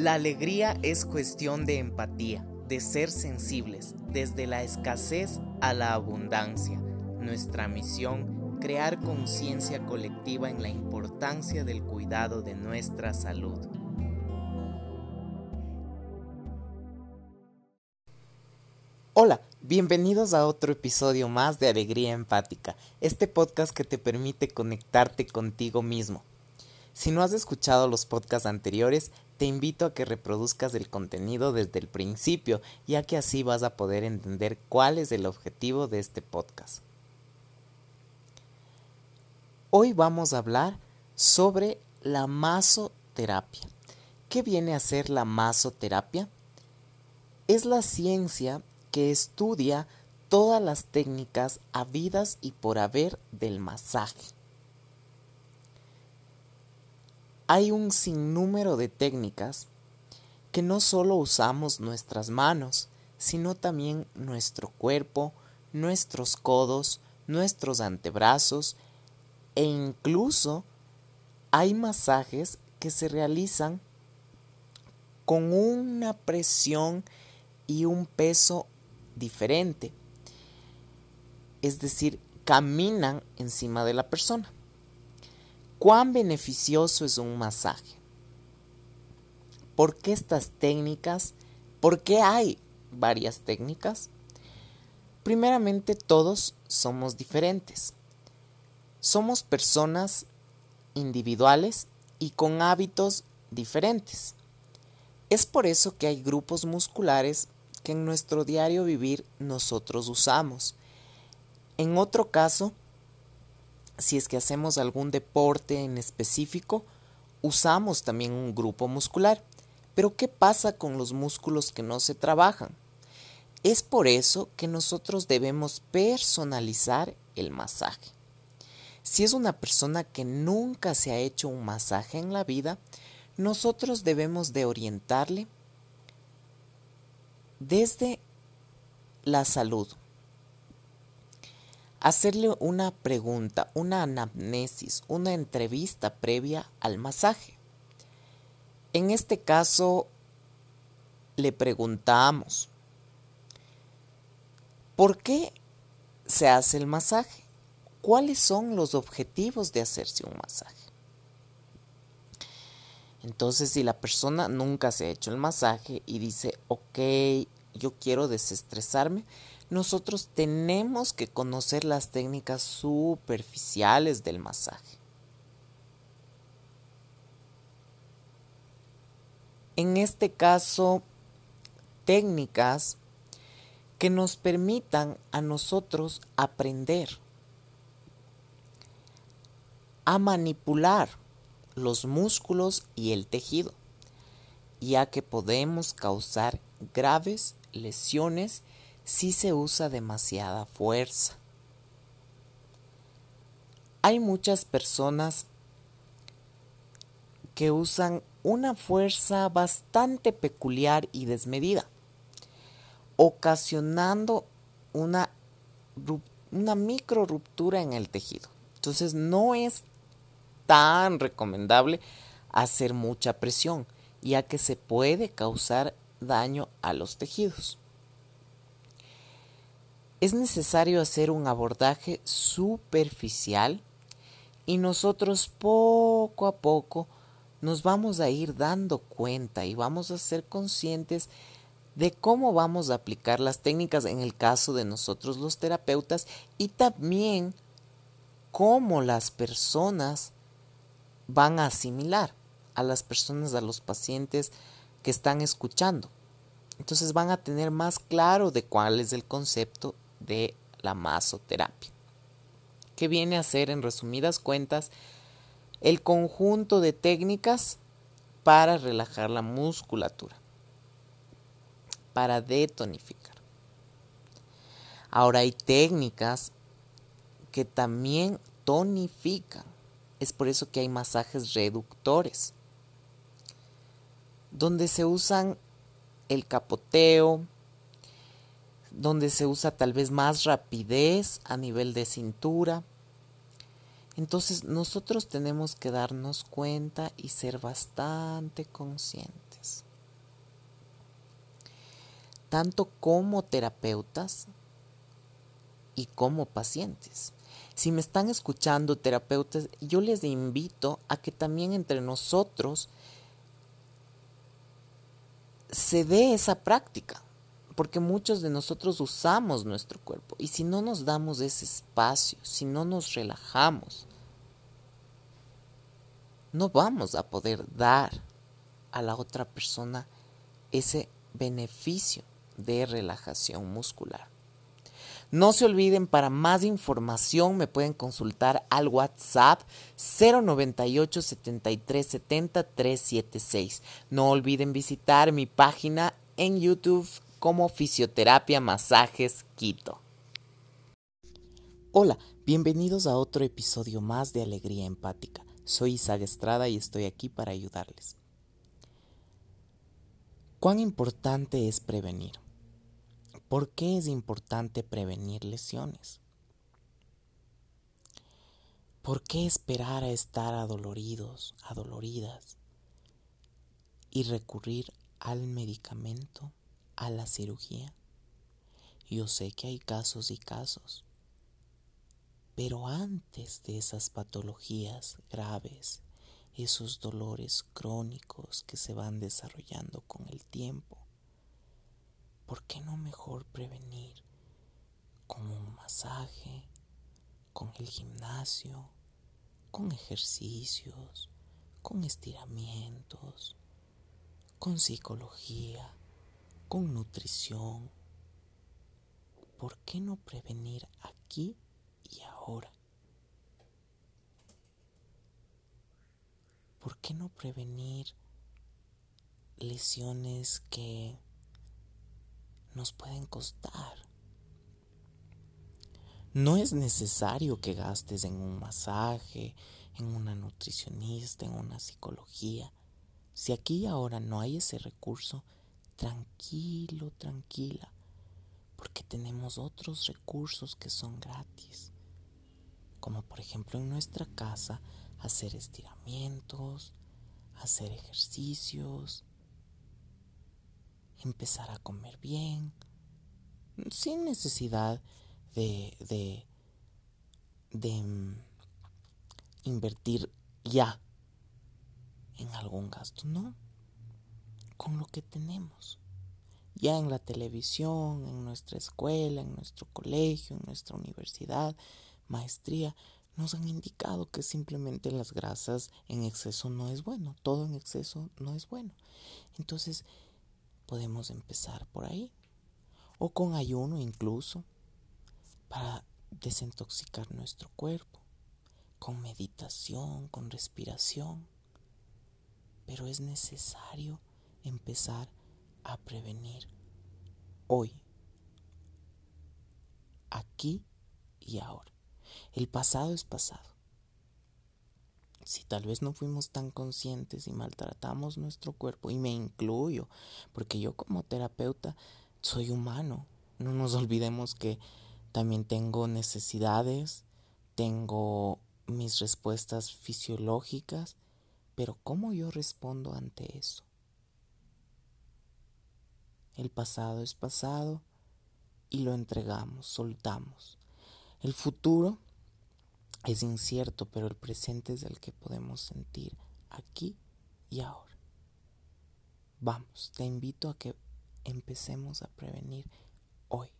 La alegría es cuestión de empatía, de ser sensibles, desde la escasez a la abundancia. Nuestra misión, crear conciencia colectiva en la importancia del cuidado de nuestra salud. Hola, bienvenidos a otro episodio más de Alegría Empática, este podcast que te permite conectarte contigo mismo. Si no has escuchado los podcasts anteriores, te invito a que reproduzcas el contenido desde el principio, ya que así vas a poder entender cuál es el objetivo de este podcast. Hoy vamos a hablar sobre la masoterapia. ¿Qué viene a ser la masoterapia? Es la ciencia que estudia todas las técnicas habidas y por haber del masaje hay un sinnúmero de técnicas que no solo usamos nuestras manos, sino también nuestro cuerpo, nuestros codos, nuestros antebrazos e incluso hay masajes que se realizan con una presión y un peso diferente. Es decir, caminan encima de la persona. ¿Cuán beneficioso es un masaje? ¿Por qué estas técnicas? ¿Por qué hay varias técnicas? Primeramente, todos somos diferentes. Somos personas individuales y con hábitos diferentes. Es por eso que hay grupos musculares que en nuestro diario vivir nosotros usamos. En otro caso, si es que hacemos algún deporte en específico, usamos también un grupo muscular. Pero ¿qué pasa con los músculos que no se trabajan? Es por eso que nosotros debemos personalizar el masaje. Si es una persona que nunca se ha hecho un masaje en la vida, nosotros debemos de orientarle desde la salud, hacerle una pregunta, una anamnesis, una entrevista previa al masaje. En este caso, le preguntamos, ¿por qué se hace el masaje? ¿Cuáles son los objetivos de hacerse un masaje? Entonces, si la persona nunca se ha hecho el masaje y dice, ok, yo quiero desestresarme, nosotros tenemos que conocer las técnicas superficiales del masaje. En este caso, técnicas que nos permitan a nosotros aprender a manipular los músculos y el tejido, ya que podemos causar graves lesiones si se usa demasiada fuerza. Hay muchas personas que usan una fuerza bastante peculiar y desmedida, ocasionando una, micro ruptura en el tejido. Entonces no es tan recomendable hacer mucha presión, ya que se puede causar daño a los tejidos es necesario hacer un abordaje superficial y nosotros poco a poco nos vamos a ir dando cuenta y vamos a ser conscientes de cómo vamos a aplicar las técnicas en el caso de nosotros los terapeutas y también cómo las personas van a asimilar a las personas, a los pacientes que están escuchando. Entonces van a tener más claro de cuál es el concepto de la masoterapia, que viene a ser, en resumidas cuentas, el conjunto de técnicas para relajar la musculatura, para detonificar. Ahora hay técnicas que también tonifican. Es por eso que hay masajes reductores, donde se usan el capoteo, donde se usa tal vez más rapidez a nivel de cintura. Entonces nosotros tenemos que darnos cuenta y ser bastante conscientes. tanto como terapeutas y como pacientes. Si me están escuchando terapeutas, yo les invito a que también entre nosotros se dé esa práctica, porque muchos de nosotros usamos nuestro cuerpo y si no nos damos ese espacio, si no nos relajamos, no vamos a poder dar a la otra persona ese beneficio de relajación muscular. No se olviden, para más información me pueden consultar al WhatsApp 098 73 70 376. No olviden visitar mi página en YouTube como Fisioterapia Masajes Quito. Hola, bienvenidos a otro episodio más de Alegría Empática. Soy Isaac Estrada y estoy aquí para ayudarles. ¿Cuán importante es prevenir? ¿Por qué es importante prevenir lesiones? ¿Por qué esperar a estar adoloridos, adoloridas y recurrir al medicamento, a la cirugía? Yo sé que hay casos y casos, pero antes de esas patologías graves, esos dolores crónicos que se van desarrollando con el tiempo, ¿por qué no mejor prevenir con un masaje, con el gimnasio, con ejercicios, con estiramientos, con psicología, con nutrición? ¿Por qué no prevenir aquí y ahora? ¿Por qué no prevenir lesiones que nos pueden costar. No es necesario que gastes en un masaje, en una nutricionista, en una psicología. Si aquí y ahora no hay ese recurso, tranquilo, tranquila, porque tenemos otros recursos que son gratis, como por ejemplo en nuestra casa hacer estiramientos, hacer ejercicios, empezar a comer bien, sin necesidad de, de, de mm, invertir ya en algún gasto, no, con lo que tenemos. Ya en la televisión, en nuestra escuela, en nuestro colegio, en nuestra universidad, maestría, nos han indicado que simplemente las grasas en exceso no es bueno, todo en exceso no es bueno. Entonces, podemos empezar por ahí. O con ayuno incluso, para desintoxicar nuestro cuerpo, con meditación, con respiración. Pero es necesario empezar a prevenir hoy, aquí y ahora. El pasado es pasado si tal vez no fuimos tan conscientes y maltratamos nuestro cuerpo, y me incluyo, porque yo como terapeuta soy humano, no nos olvidemos que también tengo necesidades, tengo mis respuestas fisiológicas, pero ¿cómo yo respondo ante eso? El pasado es pasado y lo entregamos, soltamos. El futuro es incierto, pero el presente es el que podemos sentir aquí y ahora. Vamos, te invito a que empecemos a prevenir hoy.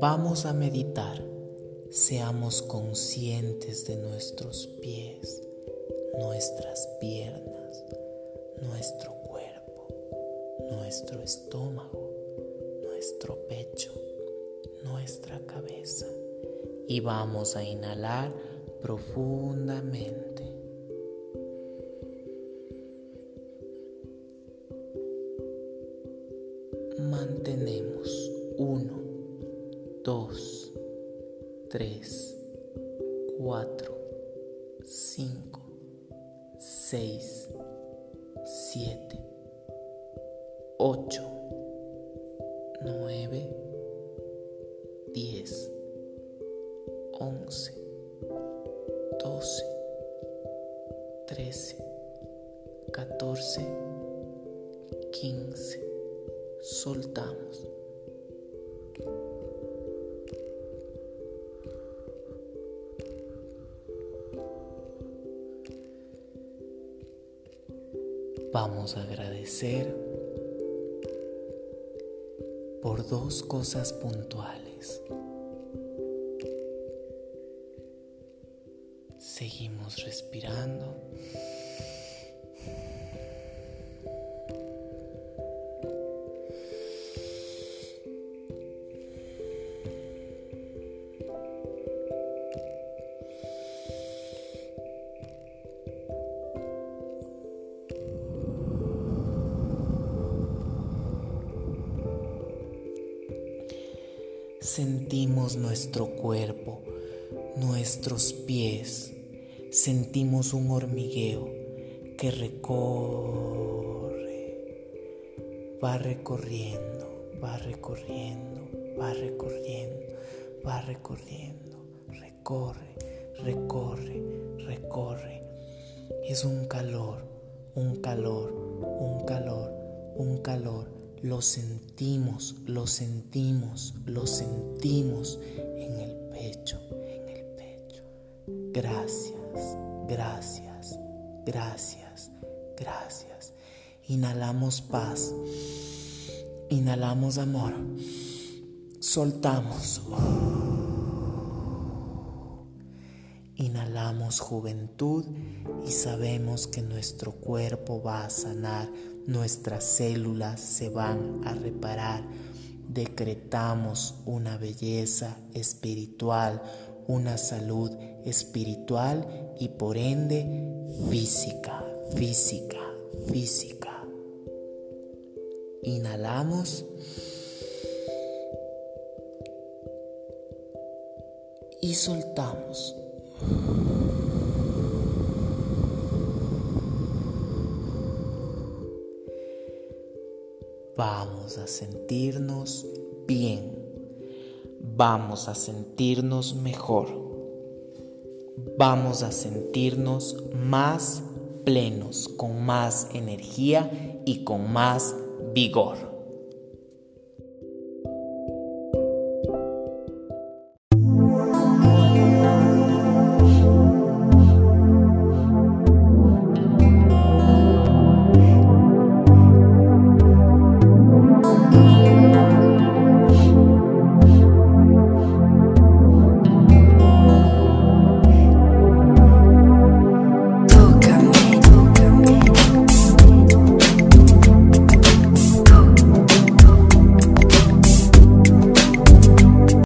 Vamos a meditar. Seamos conscientes de nuestros pies, nuestras piernas, nuestro nuestro estómago, nuestro pecho, nuestra cabeza. Y vamos a inhalar profundamente. 9, 10, 11, 12, 13, 14, 15. Soltamos. Vamos a agradecer por dos cosas puntuales. Seguimos respirando. Sentimos nuestro cuerpo, nuestros pies, sentimos un hormigueo que recorre, va recorriendo, va recorriendo, va recorriendo, va recorriendo, recorre, recorre, recorre. Es un calor, un calor, un calor, un calor lo sentimos, lo sentimos, lo sentimos en el pecho, en el pecho. Gracias, gracias, gracias, gracias. Inhalamos paz, inhalamos amor, soltamos. Inhalamos juventud y sabemos que nuestro cuerpo va a sanar nuestras células se van a reparar. Decretamos una belleza espiritual, una salud espiritual y por ende física, física, física. Inhalamos. Y soltamos. Vamos a sentirnos bien, vamos a sentirnos mejor, vamos a sentirnos más plenos, con más energía y con más vigor.